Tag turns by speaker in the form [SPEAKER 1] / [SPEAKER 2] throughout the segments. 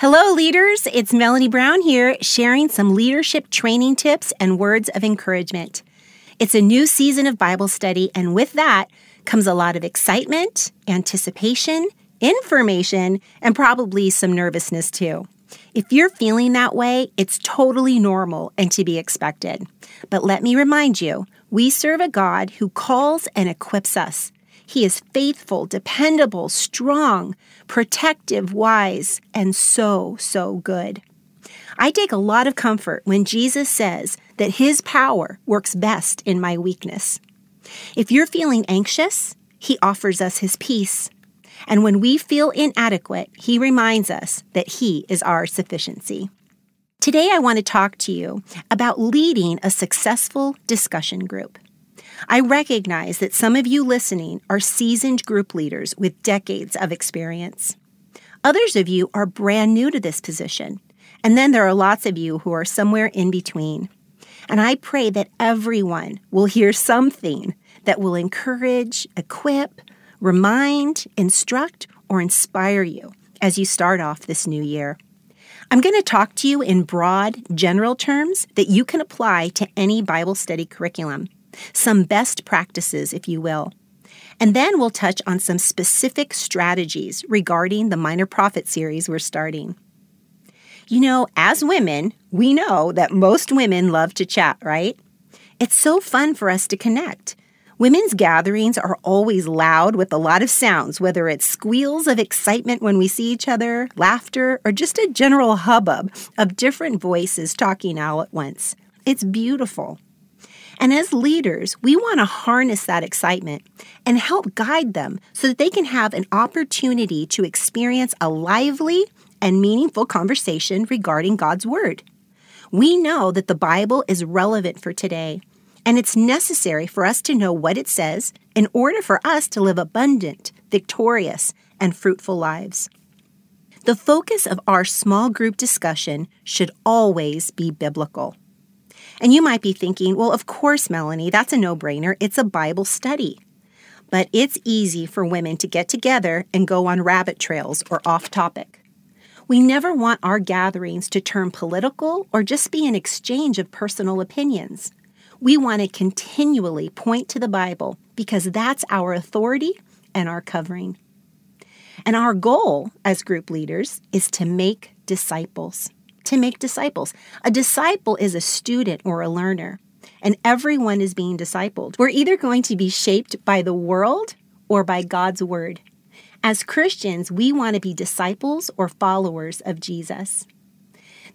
[SPEAKER 1] Hello, leaders. It's Melanie Brown here, sharing some leadership training tips and words of encouragement. It's a new season of Bible study, and with that comes a lot of excitement, anticipation, information, and probably some nervousness too. If you're feeling that way, it's totally normal and to be expected. But let me remind you, we serve a God who calls and equips us. He is faithful, dependable, strong, protective, wise, and so, so good. I take a lot of comfort when Jesus says that his power works best in my weakness. If you're feeling anxious, he offers us his peace. And when we feel inadequate, he reminds us that he is our sufficiency. Today, I want to talk to you about leading a successful discussion group. I recognize that some of you listening are seasoned group leaders with decades of experience. Others of you are brand new to this position. And then there are lots of you who are somewhere in between. And I pray that everyone will hear something that will encourage, equip, remind, instruct, or inspire you as you start off this new year. I'm going to talk to you in broad, general terms that you can apply to any Bible study curriculum some best practices, if you will. And then we'll touch on some specific strategies regarding the Minor Prophet series we're starting. You know, as women, we know that most women love to chat, right? It's so fun for us to connect. Women's gatherings are always loud with a lot of sounds, whether it's squeals of excitement when we see each other, laughter, or just a general hubbub of different voices talking all at once. It's beautiful. And as leaders, we want to harness that excitement and help guide them so that they can have an opportunity to experience a lively and meaningful conversation regarding God's Word. We know that the Bible is relevant for today, and it's necessary for us to know what it says in order for us to live abundant, victorious, and fruitful lives. The focus of our small group discussion should always be biblical. And you might be thinking, well, of course, Melanie, that's a no brainer. It's a Bible study. But it's easy for women to get together and go on rabbit trails or off topic. We never want our gatherings to turn political or just be an exchange of personal opinions. We want to continually point to the Bible because that's our authority and our covering. And our goal as group leaders is to make disciples to make disciples. A disciple is a student or a learner, and everyone is being discipled. We're either going to be shaped by the world or by God's word. As Christians, we want to be disciples or followers of Jesus.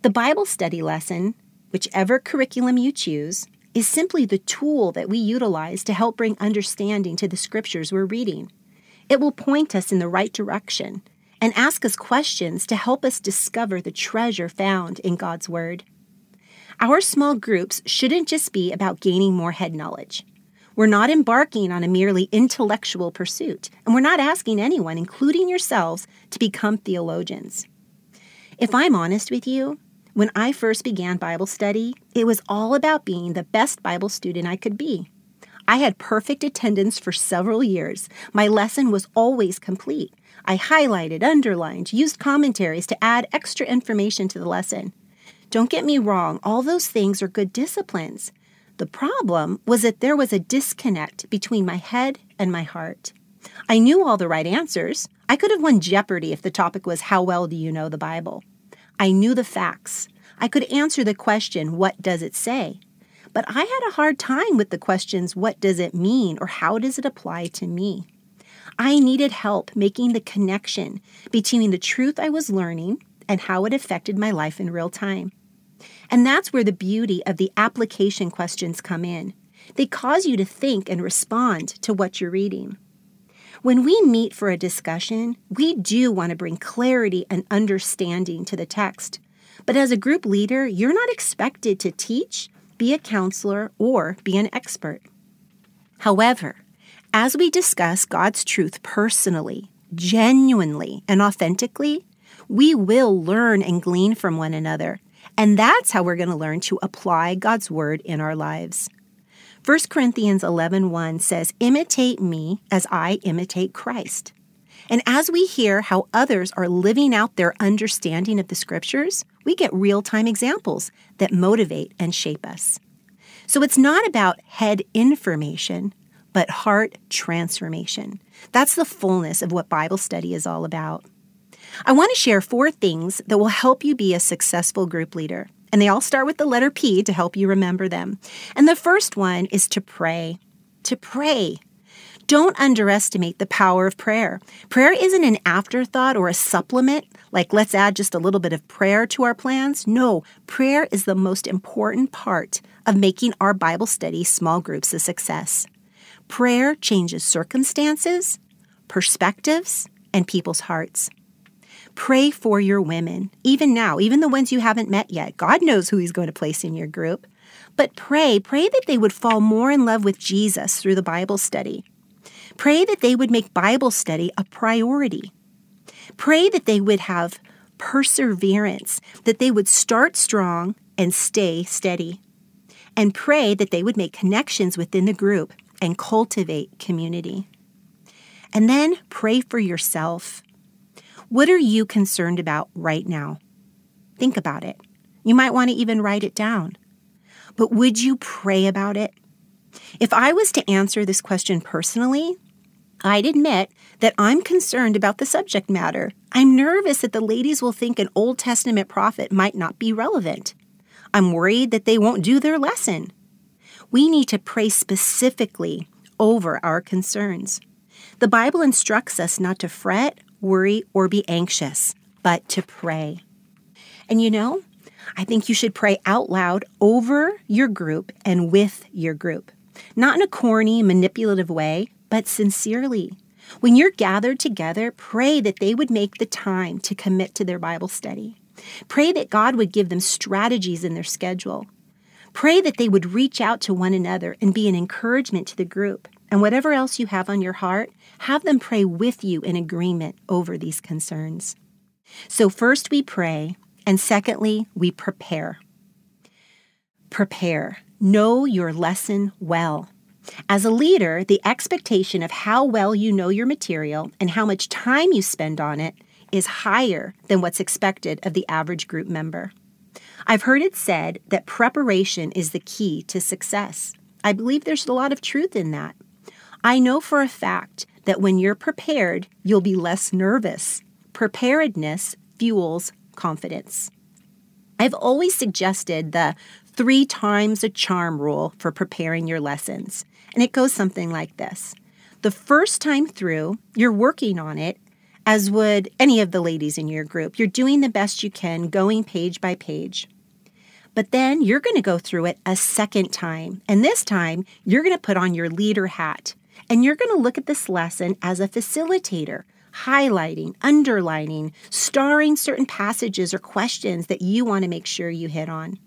[SPEAKER 1] The Bible study lesson, whichever curriculum you choose, is simply the tool that we utilize to help bring understanding to the scriptures we're reading. It will point us in the right direction and ask us questions to help us discover the treasure found in God's Word. Our small groups shouldn't just be about gaining more head knowledge. We're not embarking on a merely intellectual pursuit, and we're not asking anyone, including yourselves, to become theologians. If I'm honest with you, when I first began Bible study, it was all about being the best Bible student I could be. I had perfect attendance for several years. My lesson was always complete. I highlighted, underlined, used commentaries to add extra information to the lesson. Don't get me wrong, all those things are good disciplines. The problem was that there was a disconnect between my head and my heart. I knew all the right answers. I could have won Jeopardy if the topic was How well do you know the Bible? I knew the facts. I could answer the question, What does it say? But I had a hard time with the questions, What does it mean? or How does it apply to me? I needed help making the connection between the truth I was learning and how it affected my life in real time. And that's where the beauty of the application questions come in. They cause you to think and respond to what you're reading. When we meet for a discussion, we do want to bring clarity and understanding to the text. But as a group leader, you're not expected to teach, be a counselor, or be an expert. However, as we discuss God's truth personally, genuinely, and authentically, we will learn and glean from one another. And that's how we're going to learn to apply God's word in our lives. 1 Corinthians 11:1 says, "Imitate me as I imitate Christ." And as we hear how others are living out their understanding of the scriptures, we get real time examples that motivate and shape us. So it's not about head information, but heart transformation. That's the fullness of what Bible study is all about. I want to share four things that will help you be a successful group leader. And they all start with the letter P to help you remember them. And the first one is to pray. To pray. Don't underestimate the power of prayer. Prayer isn't an afterthought or a supplement, like let's add just a little bit of prayer to our plans. No, prayer is the most important part of making our Bible study small groups a success. Prayer changes circumstances, perspectives, and people's hearts. Pray for your women, even now, even the ones you haven't met yet. God knows who He's going to place in your group. But pray, pray that they would fall more in love with Jesus through the Bible study. Pray that they would make Bible study a priority. Pray that they would have perseverance, that they would start strong and stay steady. And pray that they would make connections within the group and cultivate community. And then pray for yourself. What are you concerned about right now? Think about it. You might want to even write it down. But would you pray about it? If I was to answer this question personally, I'd admit that I'm concerned about the subject matter. I'm nervous that the ladies will think an Old Testament prophet might not be relevant. I'm worried that they won't do their lesson. We need to pray specifically over our concerns. The Bible instructs us not to fret, worry, or be anxious, but to pray. And you know, I think you should pray out loud over your group and with your group. Not in a corny, manipulative way, but sincerely. When you're gathered together, pray that they would make the time to commit to their Bible study. Pray that God would give them strategies in their schedule. Pray that they would reach out to one another and be an encouragement to the group. And whatever else you have on your heart, have them pray with you in agreement over these concerns. So, first we pray, and secondly, we prepare. Prepare. Know your lesson well. As a leader, the expectation of how well you know your material and how much time you spend on it is higher than what's expected of the average group member. I've heard it said that preparation is the key to success. I believe there's a lot of truth in that. I know for a fact that when you're prepared, you'll be less nervous. Preparedness fuels confidence. I've always suggested the three times a charm rule for preparing your lessons. And it goes something like this The first time through, you're working on it, as would any of the ladies in your group. You're doing the best you can, going page by page. But then you're going to go through it a second time. And this time, you're going to put on your leader hat. And you're going to look at this lesson as a facilitator, highlighting, underlining, starring certain passages or questions that you want to make sure you hit on.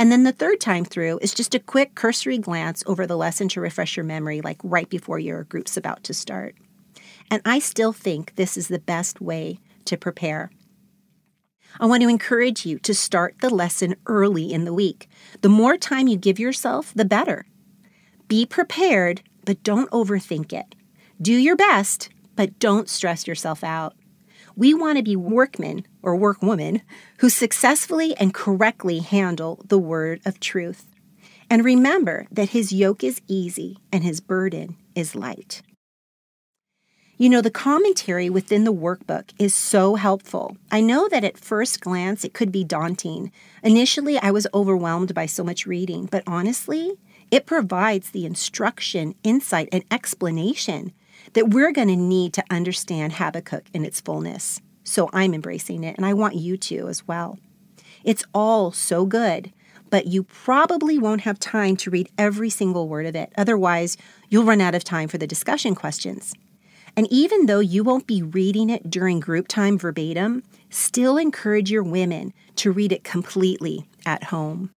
[SPEAKER 1] And then the third time through is just a quick cursory glance over the lesson to refresh your memory, like right before your group's about to start. And I still think this is the best way to prepare. I want to encourage you to start the lesson early in the week. The more time you give yourself, the better. Be prepared, but don't overthink it. Do your best, but don't stress yourself out. We want to be workmen or workwomen who successfully and correctly handle the word of truth. And remember that his yoke is easy and his burden is light. You know, the commentary within the workbook is so helpful. I know that at first glance it could be daunting. Initially, I was overwhelmed by so much reading, but honestly, it provides the instruction, insight, and explanation that we're going to need to understand Habakkuk in its fullness. So I'm embracing it, and I want you to as well. It's all so good, but you probably won't have time to read every single word of it. Otherwise, you'll run out of time for the discussion questions. And even though you won't be reading it during group time verbatim, still encourage your women to read it completely at home.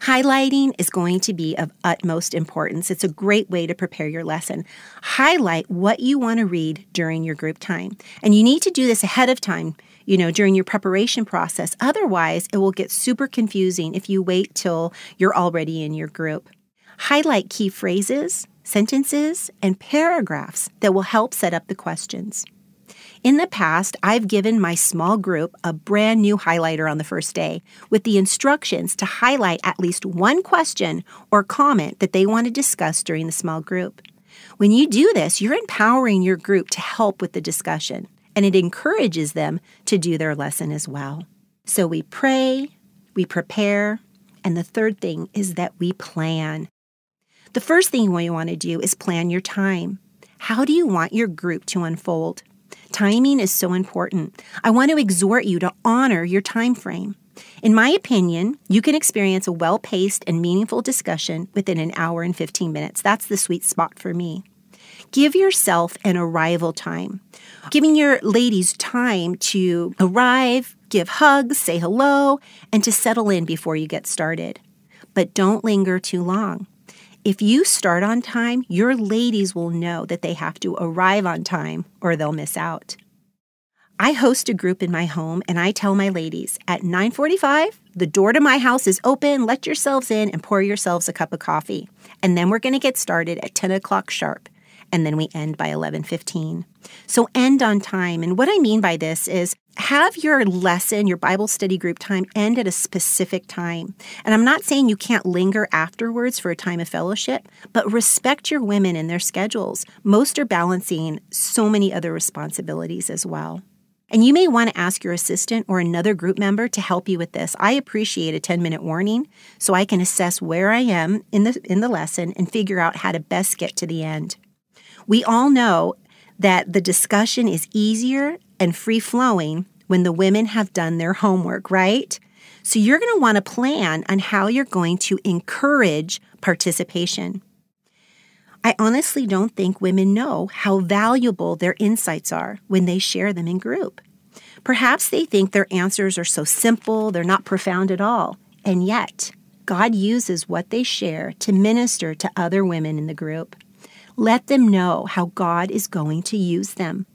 [SPEAKER 1] Highlighting is going to be of utmost importance. It's a great way to prepare your lesson. Highlight what you want to read during your group time. And you need to do this ahead of time, you know, during your preparation process. Otherwise, it will get super confusing if you wait till you're already in your group. Highlight key phrases, sentences, and paragraphs that will help set up the questions. In the past, I've given my small group a brand new highlighter on the first day with the instructions to highlight at least one question or comment that they want to discuss during the small group. When you do this, you're empowering your group to help with the discussion, and it encourages them to do their lesson as well. So we pray, we prepare, and the third thing is that we plan. The first thing you want to do is plan your time. How do you want your group to unfold? Timing is so important. I want to exhort you to honor your time frame. In my opinion, you can experience a well paced and meaningful discussion within an hour and 15 minutes. That's the sweet spot for me. Give yourself an arrival time. Giving your ladies time to arrive, give hugs, say hello, and to settle in before you get started. But don't linger too long. If you start on time, your ladies will know that they have to arrive on time or they'll miss out. I host a group in my home and I tell my ladies at 9:45 the door to my house is open. Let yourselves in and pour yourselves a cup of coffee. And then we're going to get started at 10 o'clock sharp. And then we end by 11:15. So end on time. And what I mean by this is have your lesson, your Bible study group time end at a specific time. And I'm not saying you can't linger afterwards for a time of fellowship, but respect your women and their schedules. Most are balancing so many other responsibilities as well. And you may want to ask your assistant or another group member to help you with this. I appreciate a 10 minute warning so I can assess where I am in the, in the lesson and figure out how to best get to the end. We all know that the discussion is easier and free flowing when the women have done their homework, right? So you're going to want to plan on how you're going to encourage participation. I honestly don't think women know how valuable their insights are when they share them in group. Perhaps they think their answers are so simple, they're not profound at all. And yet, God uses what they share to minister to other women in the group. Let them know how God is going to use them.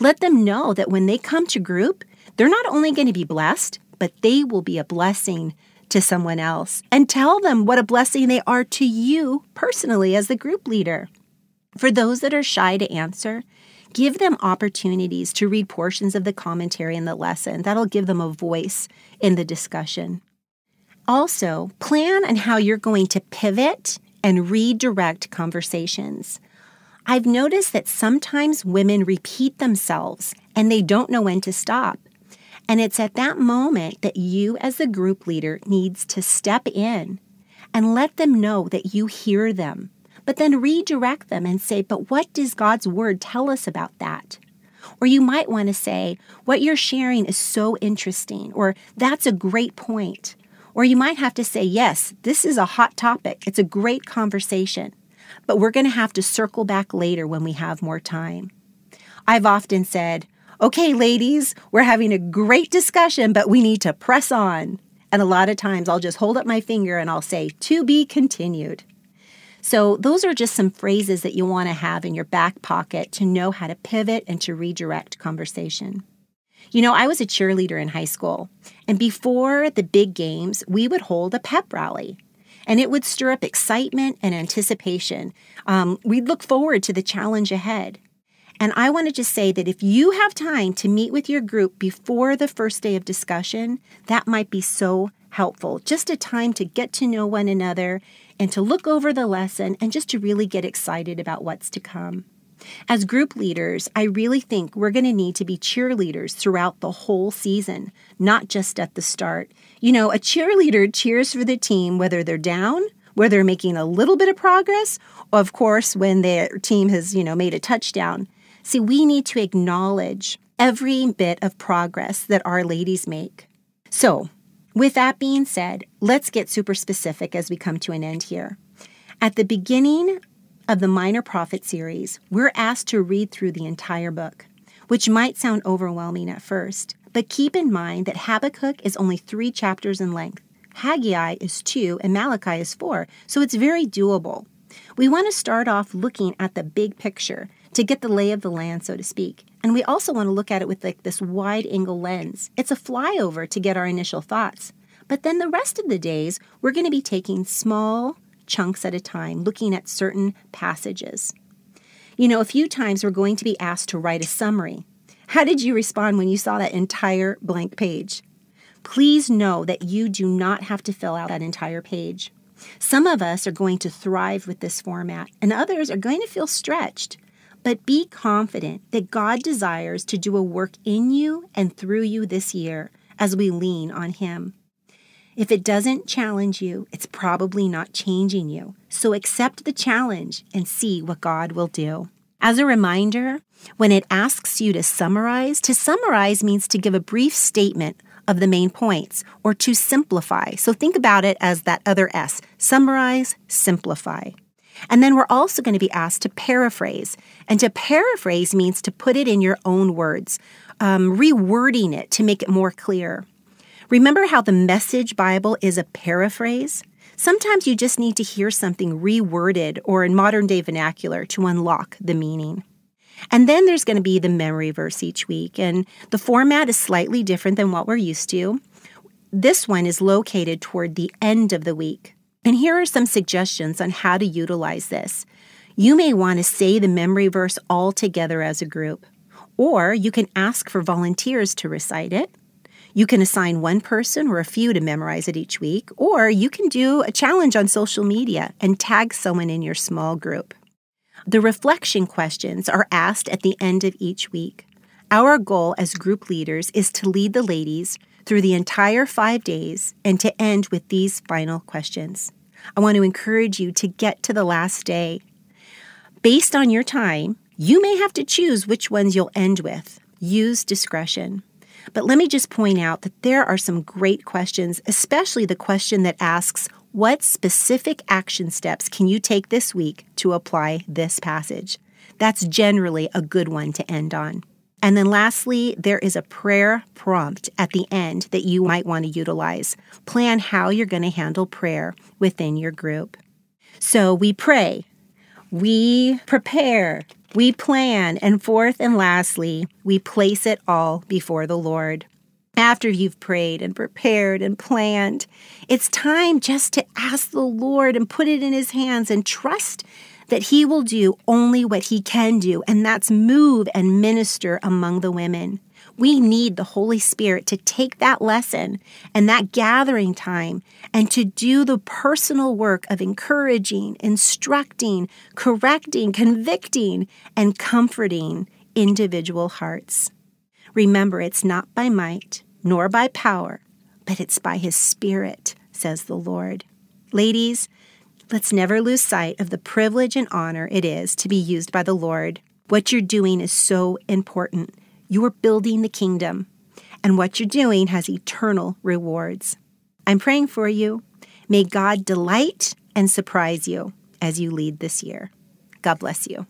[SPEAKER 1] Let them know that when they come to group, they're not only going to be blessed, but they will be a blessing to someone else and tell them what a blessing they are to you personally as the group leader. For those that are shy to answer, give them opportunities to read portions of the commentary in the lesson. That'll give them a voice in the discussion. Also, plan on how you're going to pivot and redirect conversations. I've noticed that sometimes women repeat themselves and they don't know when to stop. And it's at that moment that you, as the group leader, needs to step in and let them know that you hear them, but then redirect them and say, But what does God's word tell us about that? Or you might want to say, What you're sharing is so interesting, or That's a great point. Or you might have to say, Yes, this is a hot topic. It's a great conversation, but we're going to have to circle back later when we have more time. I've often said, okay, ladies, we're having a great discussion, but we need to press on. And a lot of times I'll just hold up my finger and I'll say, to be continued. So, those are just some phrases that you want to have in your back pocket to know how to pivot and to redirect conversation. You know, I was a cheerleader in high school, and before the big games, we would hold a pep rally. And it would stir up excitement and anticipation. Um, we'd look forward to the challenge ahead. And I want to just say that if you have time to meet with your group before the first day of discussion, that might be so helpful. Just a time to get to know one another and to look over the lesson and just to really get excited about what's to come. As group leaders, I really think we're going to need to be cheerleaders throughout the whole season, not just at the start. You know, a cheerleader cheers for the team whether they're down, whether they're making a little bit of progress, or of course when their team has, you know, made a touchdown. See, we need to acknowledge every bit of progress that our ladies make. So, with that being said, let's get super specific as we come to an end here. At the beginning of the Minor Prophet series, we're asked to read through the entire book, which might sound overwhelming at first, but keep in mind that Habakkuk is only three chapters in length. Haggai is two, and Malachi is four, so it's very doable. We want to start off looking at the big picture to get the lay of the land, so to speak. And we also want to look at it with like this wide angle lens. It's a flyover to get our initial thoughts. But then the rest of the days, we're going to be taking small chunks at a time, looking at certain passages. You know, a few times we're going to be asked to write a summary. How did you respond when you saw that entire blank page? Please know that you do not have to fill out that entire page. Some of us are going to thrive with this format, and others are going to feel stretched. But be confident that God desires to do a work in you and through you this year as we lean on Him. If it doesn't challenge you, it's probably not changing you. So accept the challenge and see what God will do. As a reminder, when it asks you to summarize, to summarize means to give a brief statement of the main points or to simplify. So think about it as that other S summarize, simplify. And then we're also going to be asked to paraphrase. And to paraphrase means to put it in your own words, um, rewording it to make it more clear. Remember how the Message Bible is a paraphrase? Sometimes you just need to hear something reworded or in modern day vernacular to unlock the meaning. And then there's going to be the memory verse each week, and the format is slightly different than what we're used to. This one is located toward the end of the week. And here are some suggestions on how to utilize this. You may want to say the memory verse all together as a group, or you can ask for volunteers to recite it. You can assign one person or a few to memorize it each week, or you can do a challenge on social media and tag someone in your small group. The reflection questions are asked at the end of each week. Our goal as group leaders is to lead the ladies through the entire five days and to end with these final questions. I want to encourage you to get to the last day. Based on your time, you may have to choose which ones you'll end with. Use discretion. But let me just point out that there are some great questions, especially the question that asks, What specific action steps can you take this week to apply this passage? That's generally a good one to end on. And then lastly, there is a prayer prompt at the end that you might want to utilize. Plan how you're going to handle prayer within your group. So we pray, we prepare, we plan, and fourth and lastly, we place it all before the Lord. After you've prayed and prepared and planned, it's time just to ask the Lord and put it in His hands and trust that he will do only what he can do, and that's move and minister among the women. We need the Holy Spirit to take that lesson and that gathering time and to do the personal work of encouraging, instructing, correcting, convicting, and comforting individual hearts. Remember, it's not by might nor by power, but it's by His Spirit, says the Lord. Ladies, Let's never lose sight of the privilege and honor it is to be used by the Lord. What you're doing is so important. You are building the kingdom, and what you're doing has eternal rewards. I'm praying for you. May God delight and surprise you as you lead this year. God bless you.